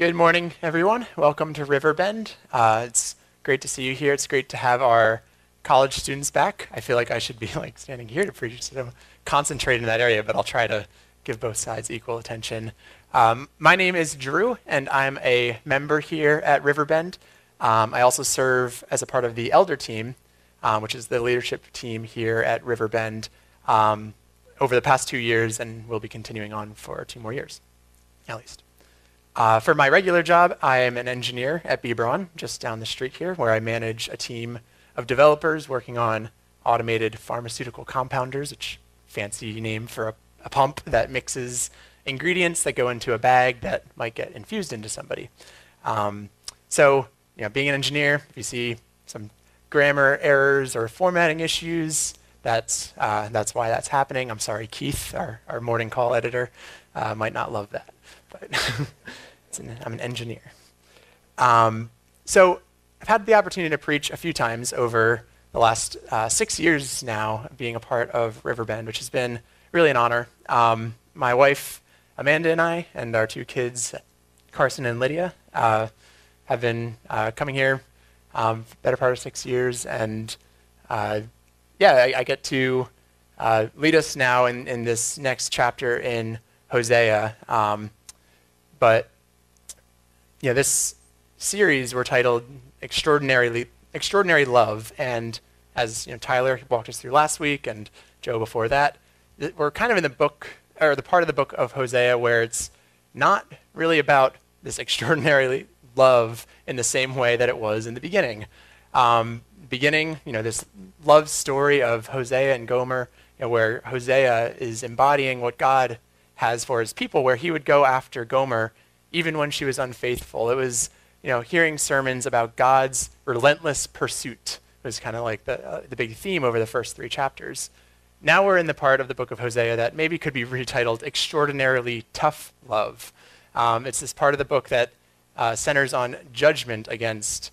Good morning, everyone. Welcome to Riverbend. Uh, it's great to see you here. It's great to have our college students back. I feel like I should be like standing here to preach, so concentrate in that area, but I'll try to give both sides equal attention. Um, my name is Drew, and I'm a member here at Riverbend. Um, I also serve as a part of the elder team, um, which is the leadership team here at Riverbend, um, over the past two years, and will be continuing on for two more years, at least. Uh, for my regular job, I am an engineer at B. Just down the street here, where I manage a team of developers working on automated pharmaceutical compounders, which fancy name for a, a pump that mixes ingredients that go into a bag that might get infused into somebody. Um, so, you know, being an engineer, if you see some grammar errors or formatting issues, that's, uh, that's why that's happening. I'm sorry, Keith, our, our morning call editor, uh, might not love that but an, I'm an engineer. Um, so I've had the opportunity to preach a few times over the last uh, six years now, being a part of Riverbend, which has been really an honor. Um, my wife, Amanda, and I, and our two kids, Carson and Lydia, uh, have been uh, coming here um, better part of six years, and uh, yeah, I, I, get to uh, lead us now in, in this next chapter in Hosea. Um, but yeah, this series we're titled "Extraordinarily Extraordinary Love," and as you know, Tyler walked us through last week, and Joe before that, we're kind of in the book or the part of the book of Hosea where it's not really about this extraordinary love in the same way that it was in the beginning. Um, beginning, you know, this love story of Hosea and Gomer, you know, where Hosea is embodying what God has for his people, where he would go after Gomer even when she was unfaithful. It was, you know, hearing sermons about God's relentless pursuit was kind of like the, uh, the big theme over the first three chapters. Now we're in the part of the book of Hosea that maybe could be retitled Extraordinarily Tough Love. Um, it's this part of the book that uh, centers on judgment against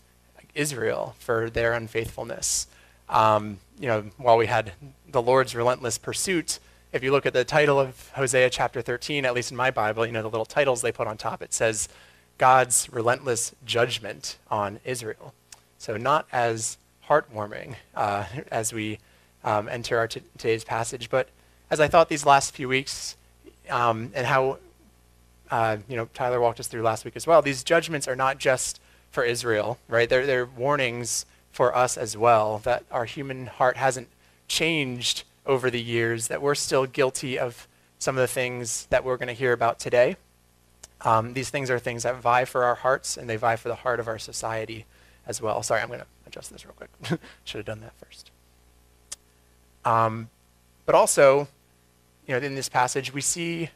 Israel for their unfaithfulness. Um, you know, while we had the Lord's relentless pursuit, if you look at the title of Hosea chapter 13, at least in my Bible, you know, the little titles they put on top, it says God's relentless judgment on Israel. So, not as heartwarming uh, as we um, enter our t- today's passage, but as I thought these last few weeks um, and how, uh, you know, Tyler walked us through last week as well, these judgments are not just for Israel, right? They're, they're warnings for us as well that our human heart hasn't changed over the years that we're still guilty of some of the things that we're going to hear about today. Um, these things are things that vie for our hearts and they vie for the heart of our society as well. Sorry, I'm going to adjust this real quick. Should have done that first. Um, but also, you know, in this passage, we see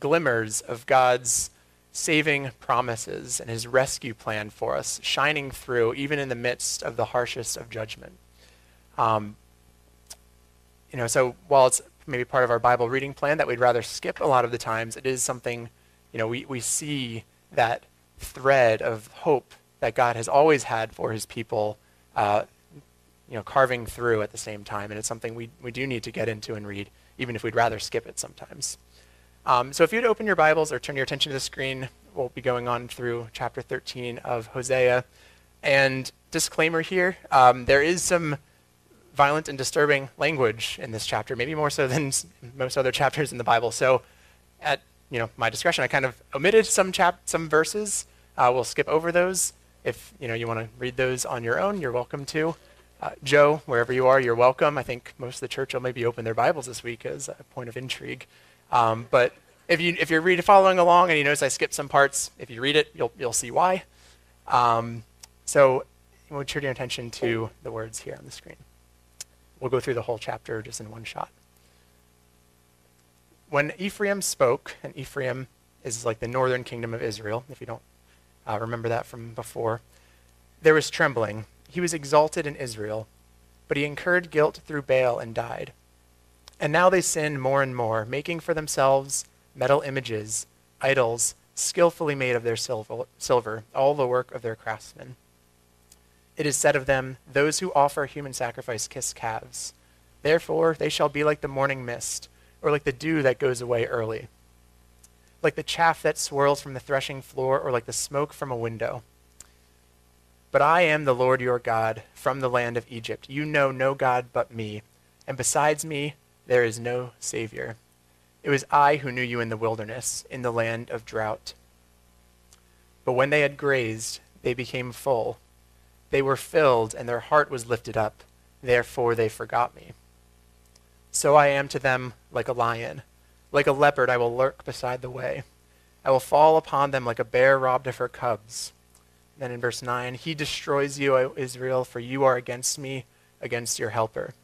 glimmers of God's saving promises and his rescue plan for us shining through even in the midst of the harshest of judgment. Um, you know, so while it's maybe part of our Bible reading plan that we'd rather skip a lot of the times, it is something, you know, we, we see that thread of hope that God has always had for his people, uh, you know, carving through at the same time. And it's something we, we do need to get into and read, even if we'd rather skip it sometimes. Um, so if you'd open your Bibles or turn your attention to the screen, we'll be going on through chapter 13 of Hosea. And disclaimer here, um, there is some violent and disturbing language in this chapter, maybe more so than most other chapters in the Bible. So, at you know my discretion, I kind of omitted some chap some verses. Uh, we'll skip over those. If you know you want to read those on your own, you're welcome to. Uh, Joe, wherever you are, you're welcome. I think most of the church will maybe open their Bibles this week as a point of intrigue. Um, but if you if you're reading, following along and you notice I skipped some parts, if you read it, you'll you'll see why. Um, so we'll turn your attention to the words here on the screen. We'll go through the whole chapter just in one shot. When Ephraim spoke, and Ephraim is like the northern kingdom of Israel, if you don't uh, remember that from before, there was trembling. He was exalted in Israel, but he incurred guilt through Baal and died. And now they sin more and more, making for themselves metal images, idols, skillfully made of their silver, all the work of their craftsmen. It is said of them, Those who offer human sacrifice kiss calves. Therefore, they shall be like the morning mist, or like the dew that goes away early. like the chaff that swirls from the threshing floor, or like the smoke from a window. But I am the Lord your God from the land of Egypt. You know no God but me, and besides me there is no Savior. It was I who knew you in the wilderness, in the land of drought. But when they had grazed, they became full. They were filled, and their heart was lifted up. Therefore they forgot me. So I am to them like a lion. Like a leopard, I will lurk beside the way. I will fall upon them like a bear robbed of her cubs. Then in verse 9, He destroys you, O Israel, for you are against me, against your helper.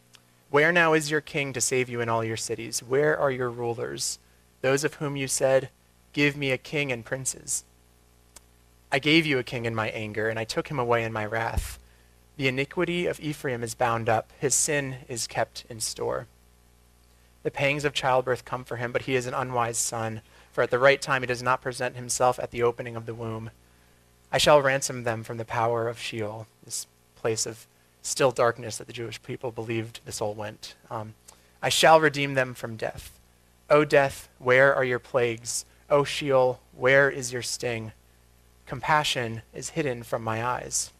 Where now is your king to save you in all your cities? Where are your rulers, those of whom you said, Give me a king and princes? I gave you a king in my anger, and I took him away in my wrath. The iniquity of Ephraim is bound up, his sin is kept in store. The pangs of childbirth come for him, but he is an unwise son, for at the right time he does not present himself at the opening of the womb. I shall ransom them from the power of Sheol, this place of still darkness that the Jewish people believed the soul went. Um, I shall redeem them from death. O death, where are your plagues? O Sheol, where is your sting? Compassion is hidden from my eyes.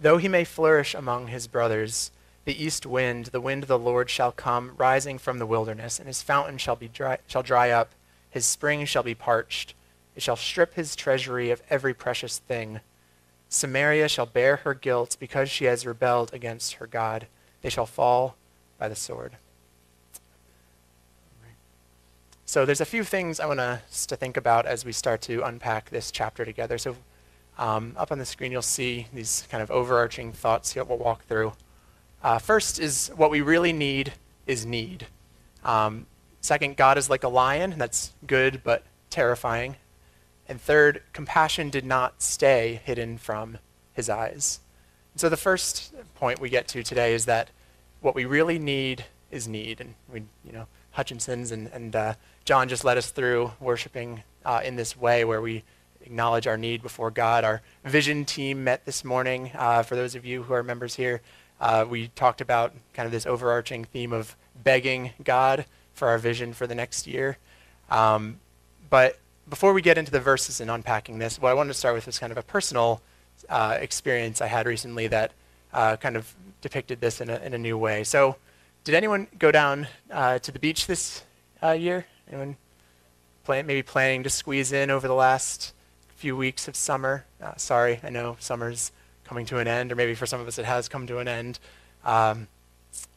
Though he may flourish among his brothers, the east wind, the wind of the Lord shall come, rising from the wilderness, and his fountain shall, be dry, shall dry up, his spring shall be parched. It shall strip his treasury of every precious thing. Samaria shall bear her guilt because she has rebelled against her God. They shall fall by the sword. So there's a few things I want us to think about as we start to unpack this chapter together. So um, up on the screen, you'll see these kind of overarching thoughts that we'll walk through. Uh, first is what we really need is need. Um, second, God is like a lion. That's good but terrifying. And third, compassion did not stay hidden from his eyes. so the first point we get to today is that what we really need is need. And we, you know, Hutchinson's and, and uh, John just led us through worshiping uh, in this way where we acknowledge our need before God. Our vision team met this morning. Uh, for those of you who are members here, uh, we talked about kind of this overarching theme of begging God for our vision for the next year. Um, but before we get into the verses and unpacking this, what I wanted to start with is kind of a personal uh, experience I had recently that uh, kind of depicted this in a, in a new way. So, did anyone go down uh, to the beach this uh, year? Anyone plan, maybe planning to squeeze in over the last few weeks of summer? Uh, sorry, I know summer's coming to an end, or maybe for some of us it has come to an end. Um,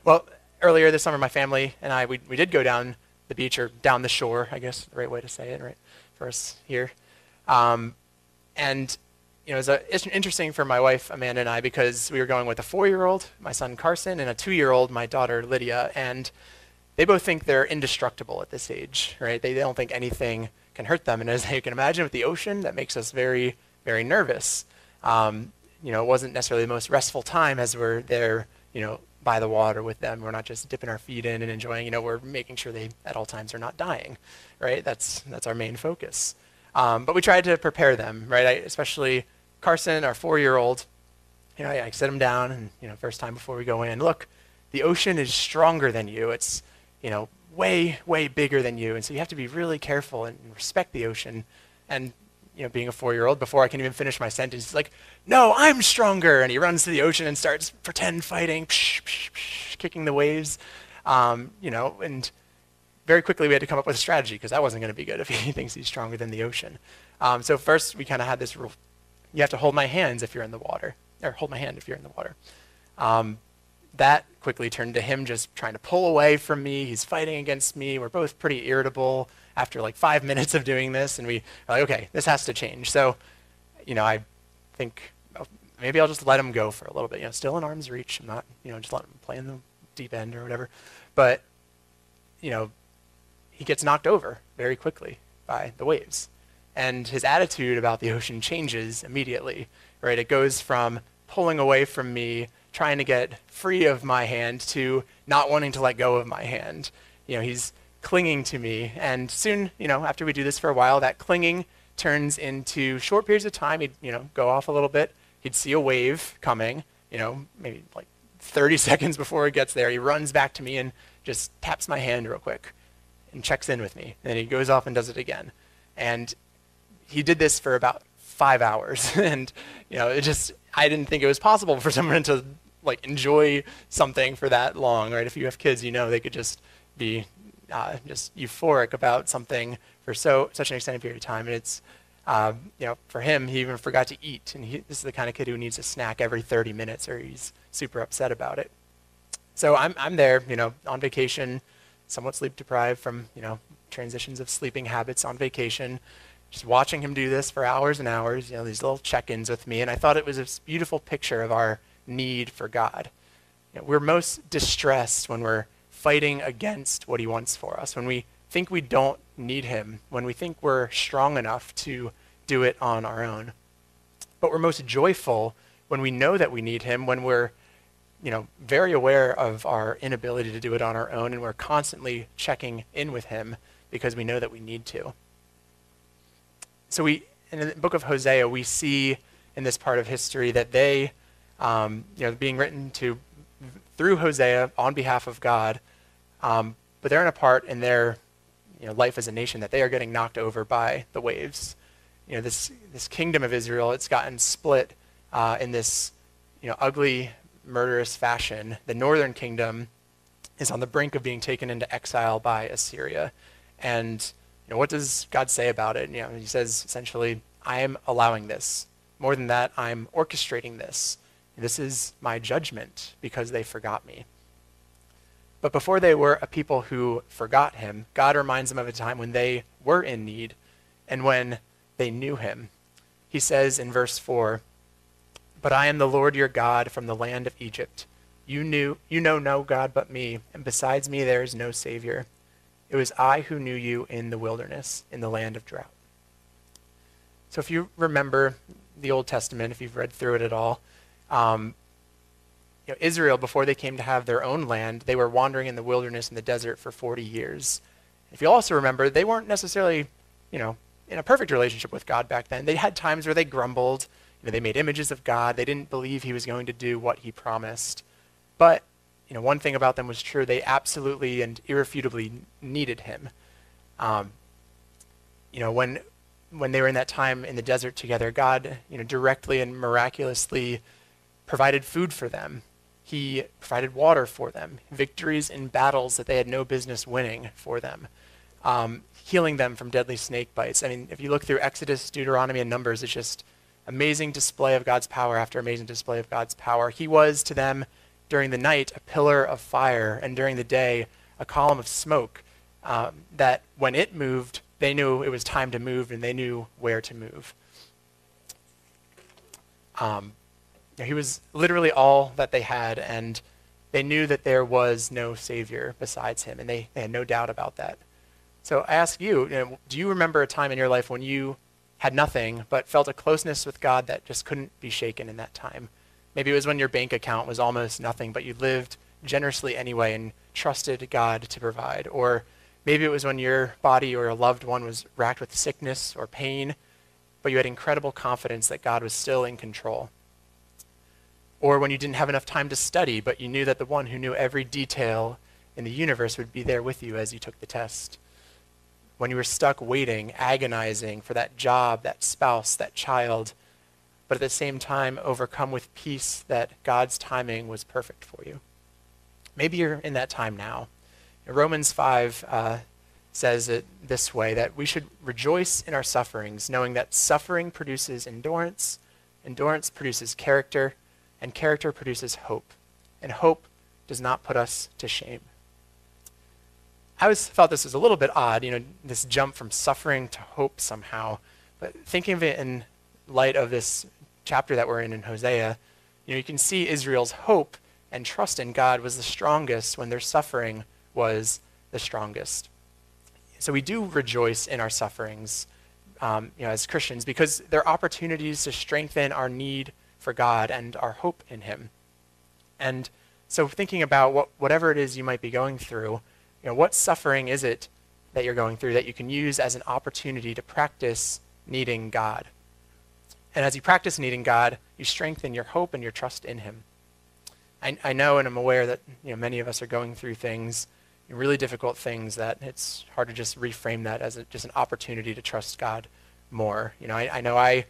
well, earlier this summer, my family and I we, we did go down the beach or down the shore, I guess the right way to say it, right? for us here. Um, and you know, it was a, it's interesting for my wife Amanda and I because we were going with a four-year-old, my son Carson, and a two-year-old, my daughter Lydia, and they both think they're indestructible at this age, right? They, they don't think anything can hurt them, and as you can imagine, with the ocean, that makes us very, very nervous. Um, you know, it wasn't necessarily the most restful time as we're there, you know, by the water with them. We're not just dipping our feet in and enjoying. You know, we're making sure they at all times are not dying, right? That's that's our main focus. Um, but we tried to prepare them, right? I, especially Carson, our four-year-old. You know, I, I sit him down, and you know, first time before we go in, look, the ocean is stronger than you. It's you know way way bigger than you, and so you have to be really careful and respect the ocean. And you know, being a four-year-old, before I can even finish my sentence, he's like, "No, I'm stronger!" And he runs to the ocean and starts pretend fighting, psh, psh, psh, kicking the waves. Um, you know, and very quickly we had to come up with a strategy because that wasn't going to be good if he thinks he's stronger than the ocean. Um, so first we kind of had this rule: you have to hold my hands if you're in the water, or hold my hand if you're in the water. Um, that quickly turned to him just trying to pull away from me. He's fighting against me. We're both pretty irritable after like five minutes of doing this, and we are like, okay, this has to change. So, you know, I think oh, maybe I'll just let him go for a little bit. You know, still in arm's reach. I'm not, you know, just let him play in the deep end or whatever. But, you know, he gets knocked over very quickly by the waves. And his attitude about the ocean changes immediately, right? It goes from pulling away from me, trying to get free of my hand, to not wanting to let go of my hand. You know, he's clinging to me. And soon, you know, after we do this for a while, that clinging turns into short periods of time. He'd, you know, go off a little bit. He'd see a wave coming, you know, maybe like 30 seconds before it gets there. He runs back to me and just taps my hand real quick. and checks in with me. And then he goes off and does it again. And he did this for about five hours. and, you know, it just, I didn't think it was possible for someone to like enjoy something for that long, right? If you have kids, you know they could just be uh, just euphoric about something for so such an extended period of time. And it's, uh, you know, for him, he even forgot to eat. And he, this is the kind of kid who needs a snack every 30 minutes, or he's super upset about it. So I'm I'm there, you know, on vacation, somewhat sleep deprived from you know transitions of sleeping habits on vacation. Just watching him do this for hours and hours, you know, these little check-ins with me, and I thought it was a beautiful picture of our need for God. You know, we're most distressed when we're fighting against what He wants for us, when we think we don't need Him, when we think we're strong enough to do it on our own. But we're most joyful when we know that we need Him, when we're you know, very aware of our inability to do it on our own, and we're constantly checking in with Him because we know that we need to. So we, in the book of Hosea, we see in this part of history that they um, you know, being written to through Hosea on behalf of God, um, but they're in a part in their you know, life as a nation that they are getting knocked over by the waves. You know, this this kingdom of Israel, it's gotten split uh, in this you know ugly, murderous fashion. The northern kingdom is on the brink of being taken into exile by Assyria, and you know, what does God say about it? You know, He says essentially, "I am allowing this. More than that, I'm orchestrating this." This is my judgment because they forgot me. But before they were a people who forgot him, God reminds them of a time when they were in need and when they knew him. He says in verse 4 But I am the Lord your God from the land of Egypt. You, knew, you know no God but me, and besides me there is no Savior. It was I who knew you in the wilderness, in the land of drought. So if you remember the Old Testament, if you've read through it at all, um, you know, Israel, before they came to have their own land, they were wandering in the wilderness in the desert for 40 years. If you also remember, they weren't necessarily, you know, in a perfect relationship with God back then. They had times where they grumbled. You know, they made images of God. They didn't believe He was going to do what He promised. But you know, one thing about them was true: they absolutely and irrefutably needed Him. Um, you know, when when they were in that time in the desert together, God, you know, directly and miraculously provided food for them. He provided water for them, victories in battles that they had no business winning for them, um, healing them from deadly snake bites. I mean, if you look through Exodus, Deuteronomy, and Numbers, it's just amazing display of God's power after amazing display of God's power. He was to them during the night a pillar of fire, and during the day a column of smoke. Um, that when it moved, they knew it was time to move, and they knew where to move. Um, he was literally all that they had, and they knew that there was no Savior besides him, and they, they had no doubt about that. So I ask you, you know, do you remember a time in your life when you had nothing but felt a closeness with God that just couldn't be shaken in that time? Maybe it was when your bank account was almost nothing, but you lived generously anyway and trusted God to provide. Or maybe it was when your body or a loved one was racked with sickness or pain, but you had incredible confidence that God was still in control. Or when you didn't have enough time to study, but you knew that the one who knew every detail in the universe would be there with you as you took the test. When you were stuck waiting, agonizing for that job, that spouse, that child, but at the same time overcome with peace that God's timing was perfect for you. Maybe you're in that time now. Romans 5 uh, says it this way that we should rejoice in our sufferings, knowing that suffering produces endurance, endurance produces character, and character produces hope. And hope does not put us to shame. I always felt this was a little bit odd, you know, this jump from suffering to hope somehow. But thinking of it in light of this chapter that we're in in Hosea, you know, you can see Israel's hope and trust in God was the strongest when their suffering was the strongest. So we do rejoice in our sufferings, um, you know, as Christians because they're opportunities to strengthen our need for God and our hope in Him. And so, thinking about what, whatever it is you might be going through, you know, what suffering is it that you're going through that you can use as an opportunity to practice needing God? And as you practice needing God, you strengthen your hope and your trust in Him. I, I know and I'm aware that you know, many of us are going through things really difficult things that it's hard to just reframe that as a, just an opportunity to trust God more. You know, I, I know I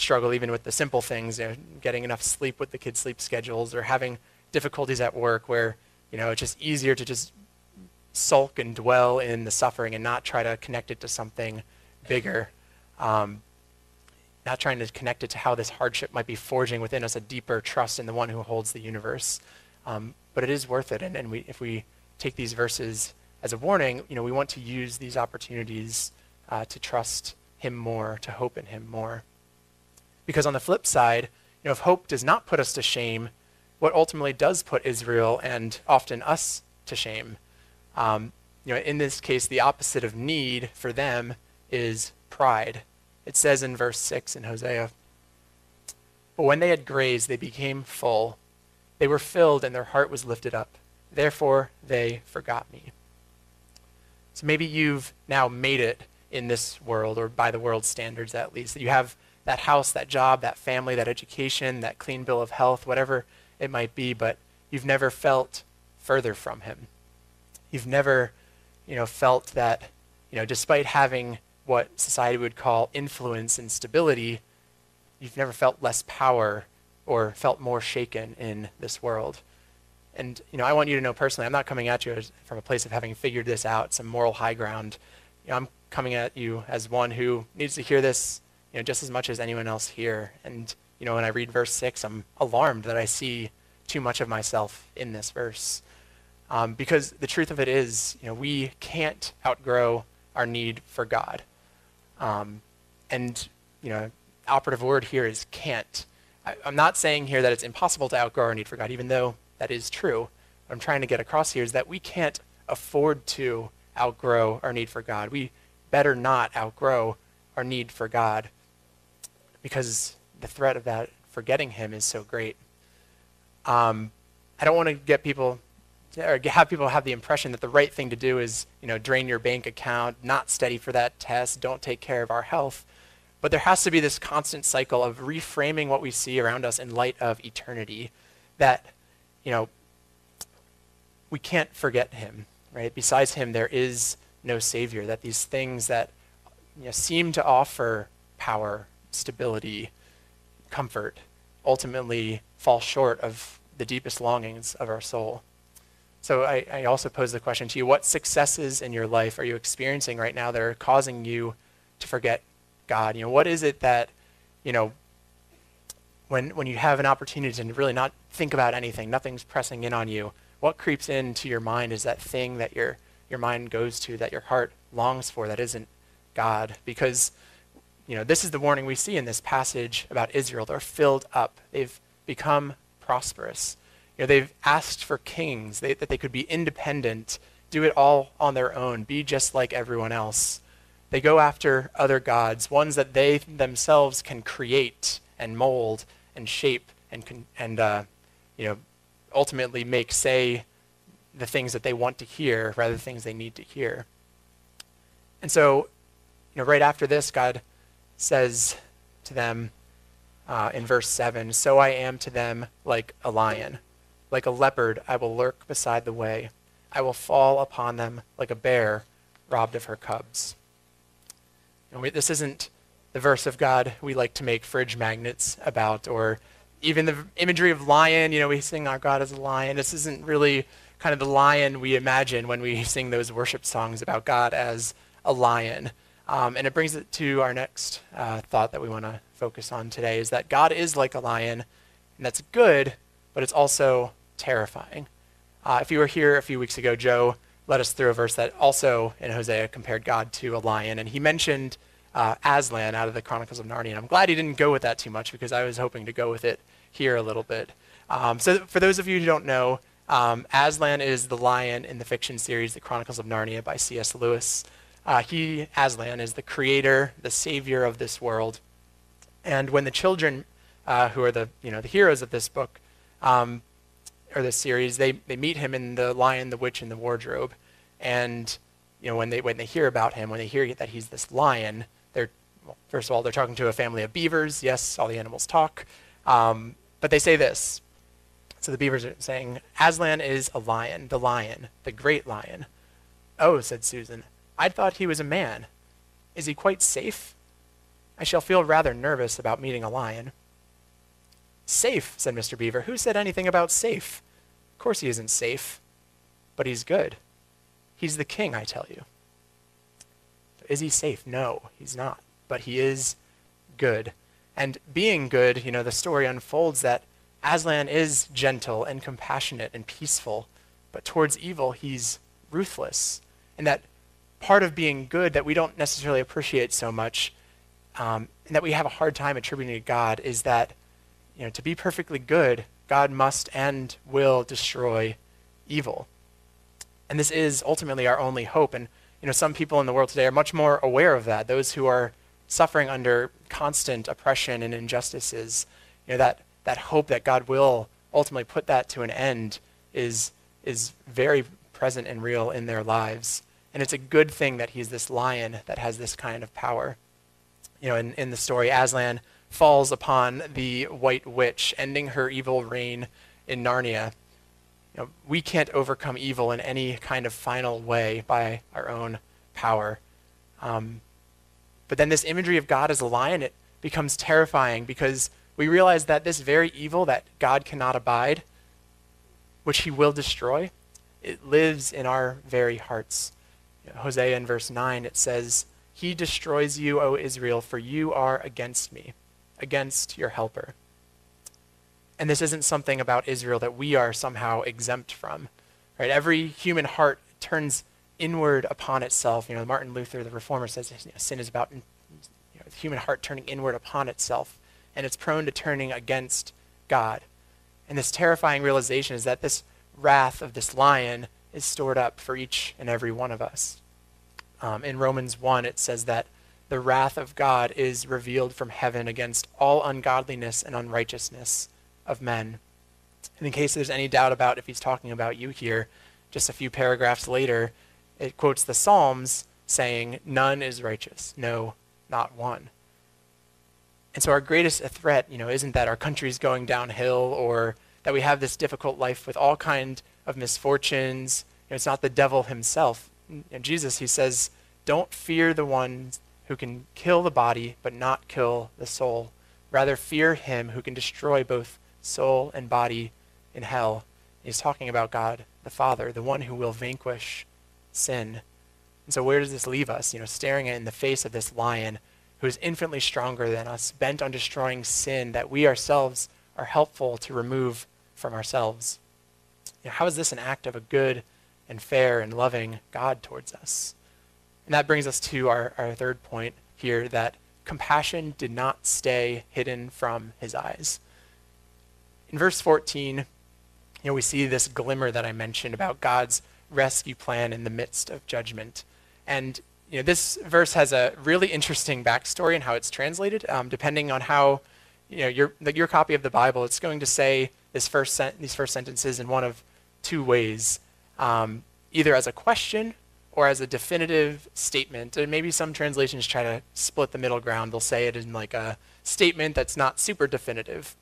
struggle even with the simple things, you know, getting enough sleep with the kids' sleep schedules or having difficulties at work where, you know, it's just easier to just sulk and dwell in the suffering and not try to connect it to something bigger. Um, not trying to connect it to how this hardship might be forging within us a deeper trust in the one who holds the universe. Um, but it is worth it. And, and we, if we take these verses as a warning, you know, we want to use these opportunities uh, to trust him more, to hope in him more. Because on the flip side, you know, if hope does not put us to shame, what ultimately does put Israel and often us to shame? Um, you know, in this case, the opposite of need for them is pride. It says in verse 6 in Hosea, But when they had grazed, they became full. They were filled, and their heart was lifted up. Therefore, they forgot me. So maybe you've now made it in this world, or by the world's standards at least, that you have that house, that job, that family, that education, that clean bill of health, whatever it might be, but you've never felt further from Him. You've never, you know, felt that, you know, despite having what society would call influence and stability, you've never felt less power or felt more shaken in this world. And you know, I want you to know personally, I'm not coming at you as, from a place of having figured this out, some moral high ground. You know, I'm coming at you as one who needs to hear this, you know, just as much as anyone else here. And you know, when I read verse six, I'm alarmed that I see too much of myself in this verse, um, because the truth of it is, you know, we can't outgrow our need for God. Um, and you know, operative word here is can't. I, I'm not saying here that it's impossible to outgrow our need for God, even though that is true. What I'm trying to get across here is that we can't afford to outgrow our need for God. We better not outgrow our need for God because the threat of that forgetting Him is so great. Um, I don't want to get people or have people have the impression that the right thing to do is, you know, drain your bank account, not study for that test, don't take care of our health. But there has to be this constant cycle of reframing what we see around us in light of eternity. That, you know, we can't forget him, right? Besides him, there is no savior. That these things that you know, seem to offer power, stability, comfort, ultimately fall short of the deepest longings of our soul. So I, I, also pose the question to you what successes in your life are you experiencing right now that are causing you to forget God? You know, what is it that, you know, when, when you have an opportunity to really not think about anything, nothing's pressing in on you, what creeps into your mind is that thing that your, your mind goes to, that your heart longs for, that isn't God? Because, you know, this is the warning we see in this passage about Israel. They're filled up, they've become prosperous. You know, they've asked for kings, they, that they could be independent, do it all on their own, be just like everyone else. They go after other gods, ones that they themselves can create and mold and shape and, and uh, you know, ultimately make say the things that they want to hear rather than things they need to hear. And so, you know, right after this, God says to them uh, in verse 7 So I am to them like a lion. Like a leopard, I will lurk beside the way. I will fall upon them like a bear robbed of her cubs. Know, we, this isn't the verse of God we like to make fridge magnets about, or even the imagery of lion. You know, we sing our God as a lion. This isn't really kind of the lion we imagine when we sing those worship songs about God as a lion. Um, and it brings it to our next uh, thought that we want to focus on today is that God is like a lion, and that's good, but it's also terrifying. Uh, if you were here a few weeks ago, Joe led us through a verse that also in Hosea compared God to a lion, and he mentioned uh, Aslan out of the Chronicles of Narnia. And I'm glad he didn't go with that too much because I was hoping to go with it here a little bit. Um, so, for those of you who don't know, um, Aslan is the lion in the fiction series The Chronicles of Narnia by C.S. Lewis. Uh, he, Aslan, is the creator, the savior of this world. And when the children, uh, who are the you know the heroes of this book, um, or this series, they, they meet him in The Lion, the Witch, and the Wardrobe. And, you know, when they, when they hear about him, when they hear that he's this lion, they're, well, first of all, they're talking to a family of beavers. Yes, all the animals talk. Um, but they say this So the beavers are saying, Aslan is a lion, the lion, the great lion. Oh, said Susan, I thought he was a man. Is he quite safe? I shall feel rather nervous about meeting a lion. Safe, said Mr. Beaver. Who said anything about safe? Of course he isn't safe, but he's good. He's the king, I tell you. Is he safe? No, he's not. But he is good. And being good, you know, the story unfolds that Aslan is gentle and compassionate and peaceful, but towards evil, he's ruthless. And that part of being good that we don't necessarily appreciate so much, um, and that we have a hard time attributing to God, is that, you know, to be perfectly good, God must and will destroy evil. And this is ultimately our only hope. And, you know, some people in the world today are much more aware of that. Those who are suffering under constant oppression and injustices, you know, that, that hope that God will ultimately put that to an end is, is very present and real in their lives. And it's a good thing that he's this lion that has this kind of power. You know, in, in the story, Aslan falls upon the White Witch, ending her evil reign in Narnia. You know, we can't overcome evil in any kind of final way by our own power. Um, but then this imagery of God as a lion, it becomes terrifying because we realize that this very evil that God cannot abide, which he will destroy, it lives in our very hearts. Hosea in verse 9, it says, He destroys you, O Israel, for you are against me, against your helper. And this isn't something about Israel that we are somehow exempt from. Right? Every human heart turns inward upon itself. You know, Martin Luther, the reformer, says you know, sin is about you know, the human heart turning inward upon itself, and it's prone to turning against God. And this terrifying realization is that this wrath of this lion is stored up for each and every one of us. Um, in Romans 1, it says that the wrath of God is revealed from heaven against all ungodliness and unrighteousness of men. And in case there's any doubt about if he's talking about you here, just a few paragraphs later, it quotes the Psalms saying, None is righteous, no, not one. And so our greatest threat, you know, isn't that our country's going downhill or that we have this difficult life with all kind of misfortunes. You know, it's not the devil himself. And Jesus, he says, don't fear the one who can kill the body but not kill the soul. Rather fear him who can destroy both soul and body in hell. He's talking about God the Father, the one who will vanquish sin. And so, where does this leave us? You know, staring in the face of this lion who is infinitely stronger than us, bent on destroying sin that we ourselves are helpful to remove from ourselves. You know, how is this an act of a good and fair and loving God towards us? And that brings us to our, our third point here that compassion did not stay hidden from his eyes. In verse 14, you know, we see this glimmer that I mentioned about God's rescue plan in the midst of judgment. And you know, this verse has a really interesting backstory and how it's translated. Um, depending on how you know your your copy of the Bible, it's going to say this first sen- these first sentences in one of two ways, um, either as a question or as a definitive statement. And maybe some translations try to split the middle ground. They'll say it in like a statement that's not super definitive.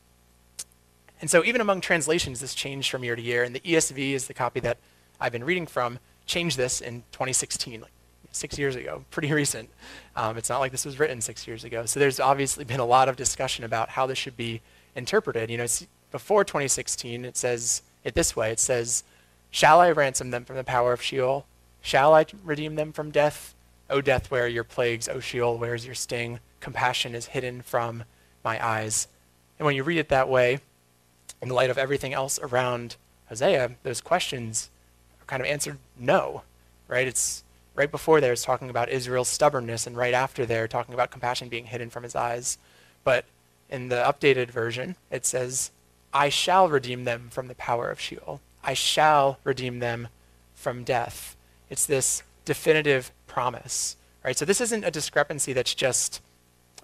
And so even among translations, this changed from year to year. And the ESV is the copy that I've been reading from, changed this in 2016, like six years ago, pretty recent. Um, it's not like this was written six years ago. So there's obviously been a lot of discussion about how this should be interpreted. You know, before 2016, it says it this way. It says, Shall I ransom them from the power of Sheol? Shall I redeem them from death? O death, where are your plagues? O Sheol, where is your sting? Compassion is hidden from my eyes. And when you read it that way, in the light of everything else around Hosea, those questions are kind of answered no, right? It's right before there, it's talking about Israel's stubbornness, and right after there, talking about compassion being hidden from his eyes. But in the updated version, it says, I shall redeem them from the power of Sheol. I shall redeem them from death. It's this definitive promise, right? So this isn't a discrepancy that's just,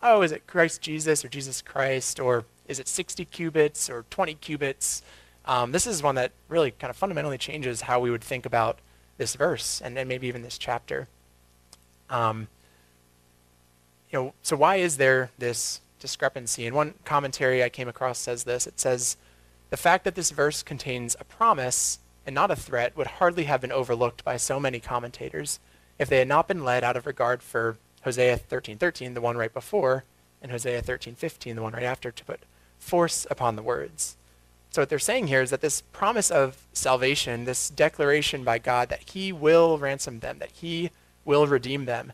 oh, is it Christ Jesus or Jesus Christ, or is it 60 cubits or 20 cubits? Um, this is one that really kind of fundamentally changes how we would think about this verse and, maybe even this chapter. Um, you know, so why is there this discrepancy? And one commentary I came across says this. It says the fact that this verse contains a promise and not a threat would hardly have been overlooked by so many commentators if they had not been led out of regard for Hosea 13:13, the one right before, and Hosea 13:15, the one right after, to put force upon the words. So what they're saying here is that this promise of salvation, this declaration by God that he will ransom them, that he will redeem them,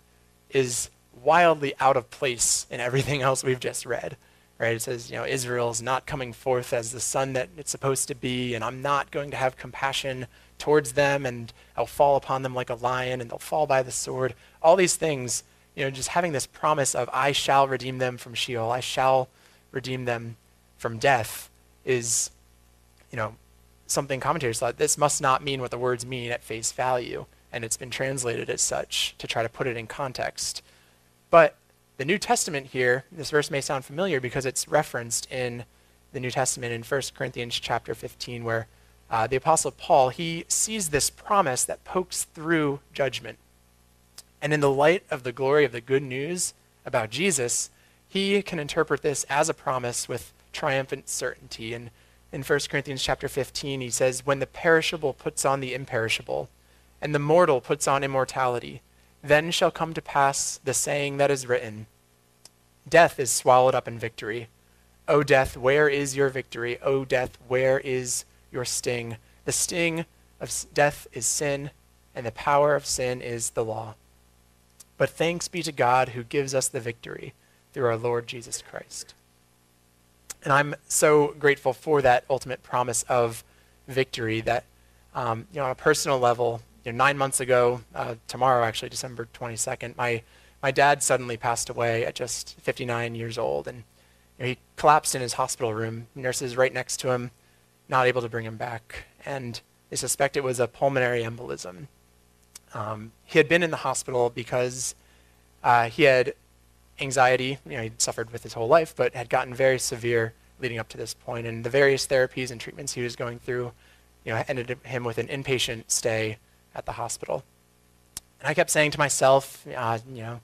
is wildly out of place in everything else we've just read. Right? It says, you know, Israel's not coming forth as the son that it's supposed to be, and I'm not going to have compassion towards them, and I'll fall upon them like a lion, and they'll fall by the sword. All these things, you know, just having this promise of I shall redeem them from Sheol, I shall redeem them from death, is, you know, something commentators thought this must not mean what the words mean at face value, and it's been translated as such to try to put it in context. But the New Testament here, this verse may sound familiar because it's referenced in the New Testament in 1 Corinthians chapter 15, where uh, the Apostle Paul, he sees this promise that pokes through judgment. And in the light of the glory of the good news about Jesus, he can interpret this as a promise with triumphant certainty. And in 1 Corinthians chapter 15, he says, When the perishable puts on the imperishable, and the mortal puts on immortality, then shall come to pass the saying that is written Death is swallowed up in victory. O death, where is your victory? O death, where is your sting? The sting of death is sin, and the power of sin is the law. But thanks be to God who gives us the victory through our Lord Jesus Christ. And I'm so grateful for that ultimate promise of victory that, um, you know, on a personal level, you know, nine months ago, uh, tomorrow actually, December 22nd, my, my dad suddenly passed away at just 59 years old. And you know, he collapsed in his hospital room. Nurses right next to him, not able to bring him back. And they suspect it was a pulmonary embolism. Um, he had been in the hospital because uh, he had anxiety. You know, he'd suffered with his whole life, but had gotten very severe leading up to this point. And the various therapies and treatments he was going through, you know, ended him with an inpatient stay at the hospital. And I kept saying to myself, uh, you know,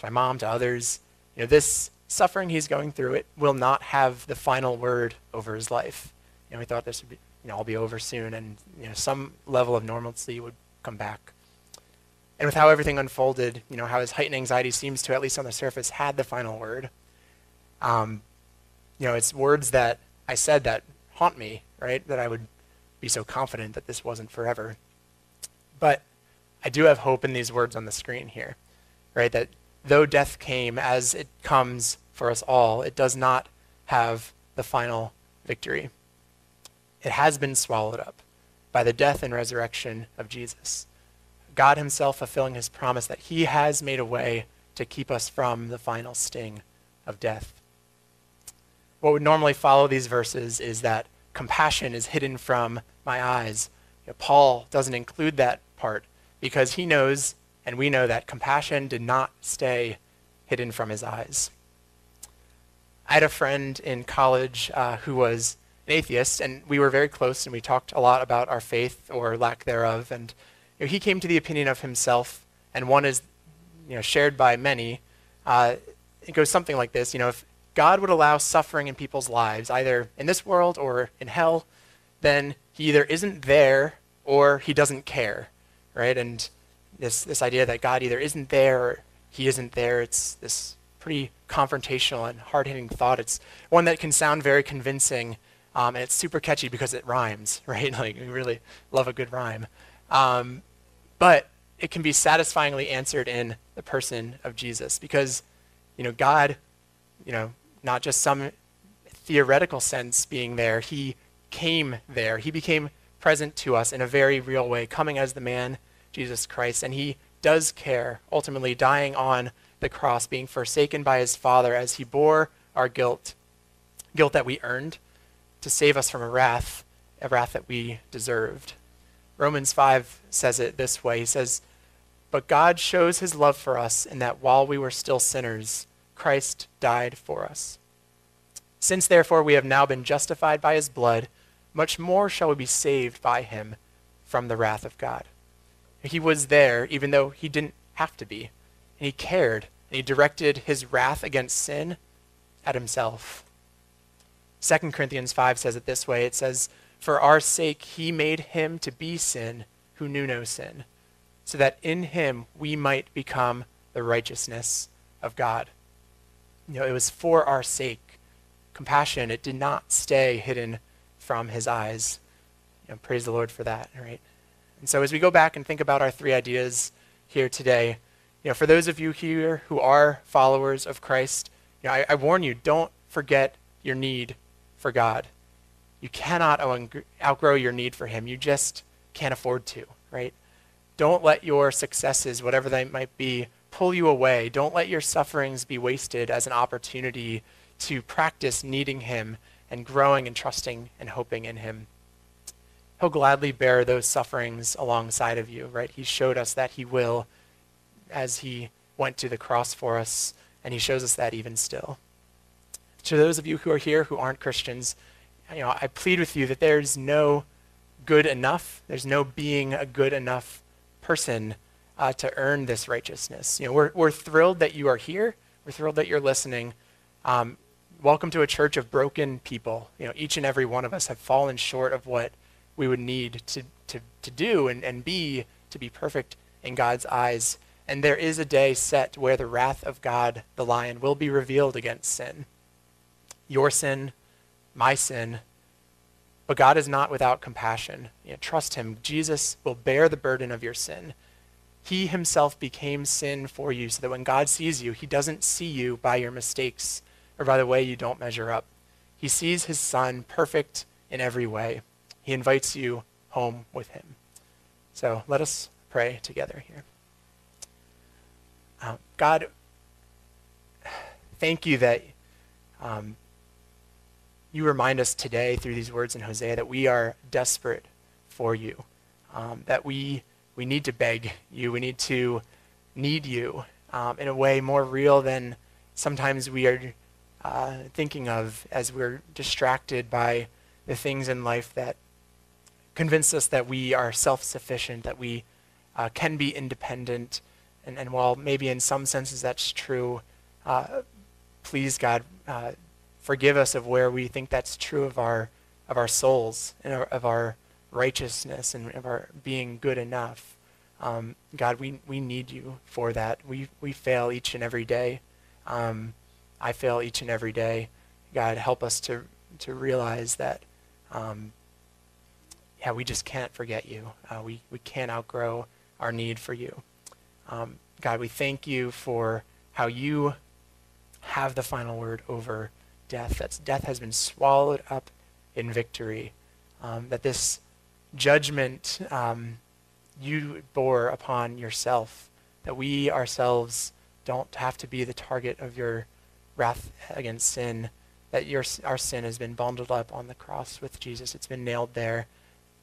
to my mom, to others, you know, this suffering he's going through, it will not have the final word over his life. You know, we thought this would be, you know, all be over soon, and you know, some level of normalcy would come back. And with how everything unfolded, you know, how his heightened anxiety seems to, at least on the surface, had the final word. Um, you know, it's words that I said that haunt me, right? That I would be so confident that this wasn't forever. But I do have hope in these words on the screen here, right? That though death came as it comes for us all, it does not have the final victory. It has been swallowed up by the death and resurrection of Jesus. God Himself fulfilling His promise that He has made a way to keep us from the final sting of death. What would normally follow these verses is that compassion is hidden from my eyes. You know, Paul doesn't include that part because he knows, and we know, that compassion did not stay hidden from his eyes. I had a friend in college uh, who was an atheist, and we were very close, and we talked a lot about our faith or lack thereof. And you know, he came to the opinion of himself, and one is you know, shared by many. Uh, it goes something like this: you know, if God would allow suffering in people's lives, either in this world or in hell, then he either isn't there or he doesn't care right? And this, this idea that God either isn't there or he isn't there, it's this pretty confrontational and hard hitting thought. It's one that can sound very convincing, um, and it's super catchy because it rhymes, right? Like, we really love a good rhyme. Um, but it can be satisfyingly answered in the person of Jesus because, you know, God, you know, not just some theoretical sense being there, he came there. He became present to us in a very real way, coming as the man, Jesus Christ. And he does care, ultimately dying on the cross, being forsaken by his Father as he bore our guilt, guilt that we earned, to save us from a wrath, a wrath that we deserved. Romans 5 says it this way He says, But God shows his love for us in that while we were still sinners, Christ died for us. Since therefore we have now been justified by his blood, much more shall we be saved by him from the wrath of God. He was there even though he didn't have to be. And he cared, and he directed his wrath against sin at himself. 2 Corinthians 5 says it this way it says, For our sake he made him to be sin who knew no sin, so that in him we might become the righteousness of God. You know, it was for our sake. Compassion, it did not stay hidden from his eyes. You know, praise the Lord for that, right? And so as we go back and think about our three ideas here today, you know, for those of you here who are followers of Christ, you know, I, I warn you, don't forget your need for God. You cannot outgrow your need for Him. You just can't afford to, right? Don't let your successes, whatever they might be, pull you away. Don't let your sufferings be wasted as an opportunity to practice needing Him and growing and trusting and hoping in Him. He'll gladly bear those sufferings alongside of you, right? He showed us that He will as He went to the cross for us, and He shows us that even still to those of you who are here who aren't Christians, you know, I plead with you that there's no good enough, there's no being a good enough person uh, to earn this righteousness. You know, we're, we're thrilled that you are here. We're thrilled that you're listening. Um, welcome to a church of broken people. You know, each and every one of us have fallen short of what we would need to, to, to do and, and be to be perfect in God's eyes. And there is a day set where the wrath of God, the lion, will be revealed against sin your sin, my sin. But God is not without compassion. You know, trust Him. Jesus will bear the burden of your sin. He Himself became sin for you so that when God sees you, He doesn't see you by your mistakes or by the way you don't measure up. He sees His Son perfect in every way. He invites you home with Him. So let us pray together here. Uh, God, thank you that um, you remind us today through these words in Hosea that we are desperate for you, um, that we, we need to beg you, we need to need you um, in a way more real than sometimes we are uh, thinking of as we're distracted by the things in life that convince us that we are self sufficient, that we uh, can be independent. And, and while maybe in some senses that's true, uh, please, God, uh, forgive us of where we think that's true of our of our souls and our, of our righteousness and of our being good enough. Um, God, we, we need you for that. We, we fail each and every day. Um, I fail each and every day. God, help us to, to realize that, um, yeah, we just can't forget you. Uh, we, we can't outgrow our need for you. Um, God, we thank you for how you have the final word over death, that death has been swallowed up in victory, um, that this judgment um, you bore upon yourself, that we ourselves don't have to be the target of your wrath against sin, that your, our sin has been bundled up on the cross with Jesus. It's been nailed there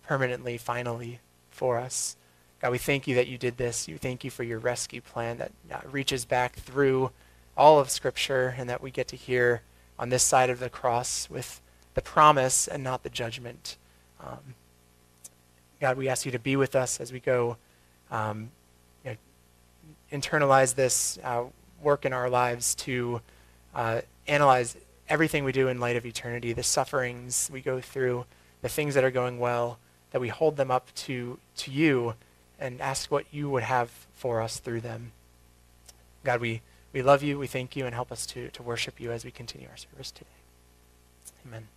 permanently, finally, for us. God, we thank you that you did this. We thank you for your rescue plan that uh, reaches back through all of Scripture and that we get to hear on this side of the cross with the promise and not the judgment. Um, God, we ask you to be with us as we go um, you know, internalize this uh, work in our lives to uh, analyze everything we do in light of eternity, the sufferings we go through, the things that are going well, that we hold them up to, to you and ask what you would have for us through them. God, we we love you, we thank you, and help us to, to worship you as we continue our service today. Amen.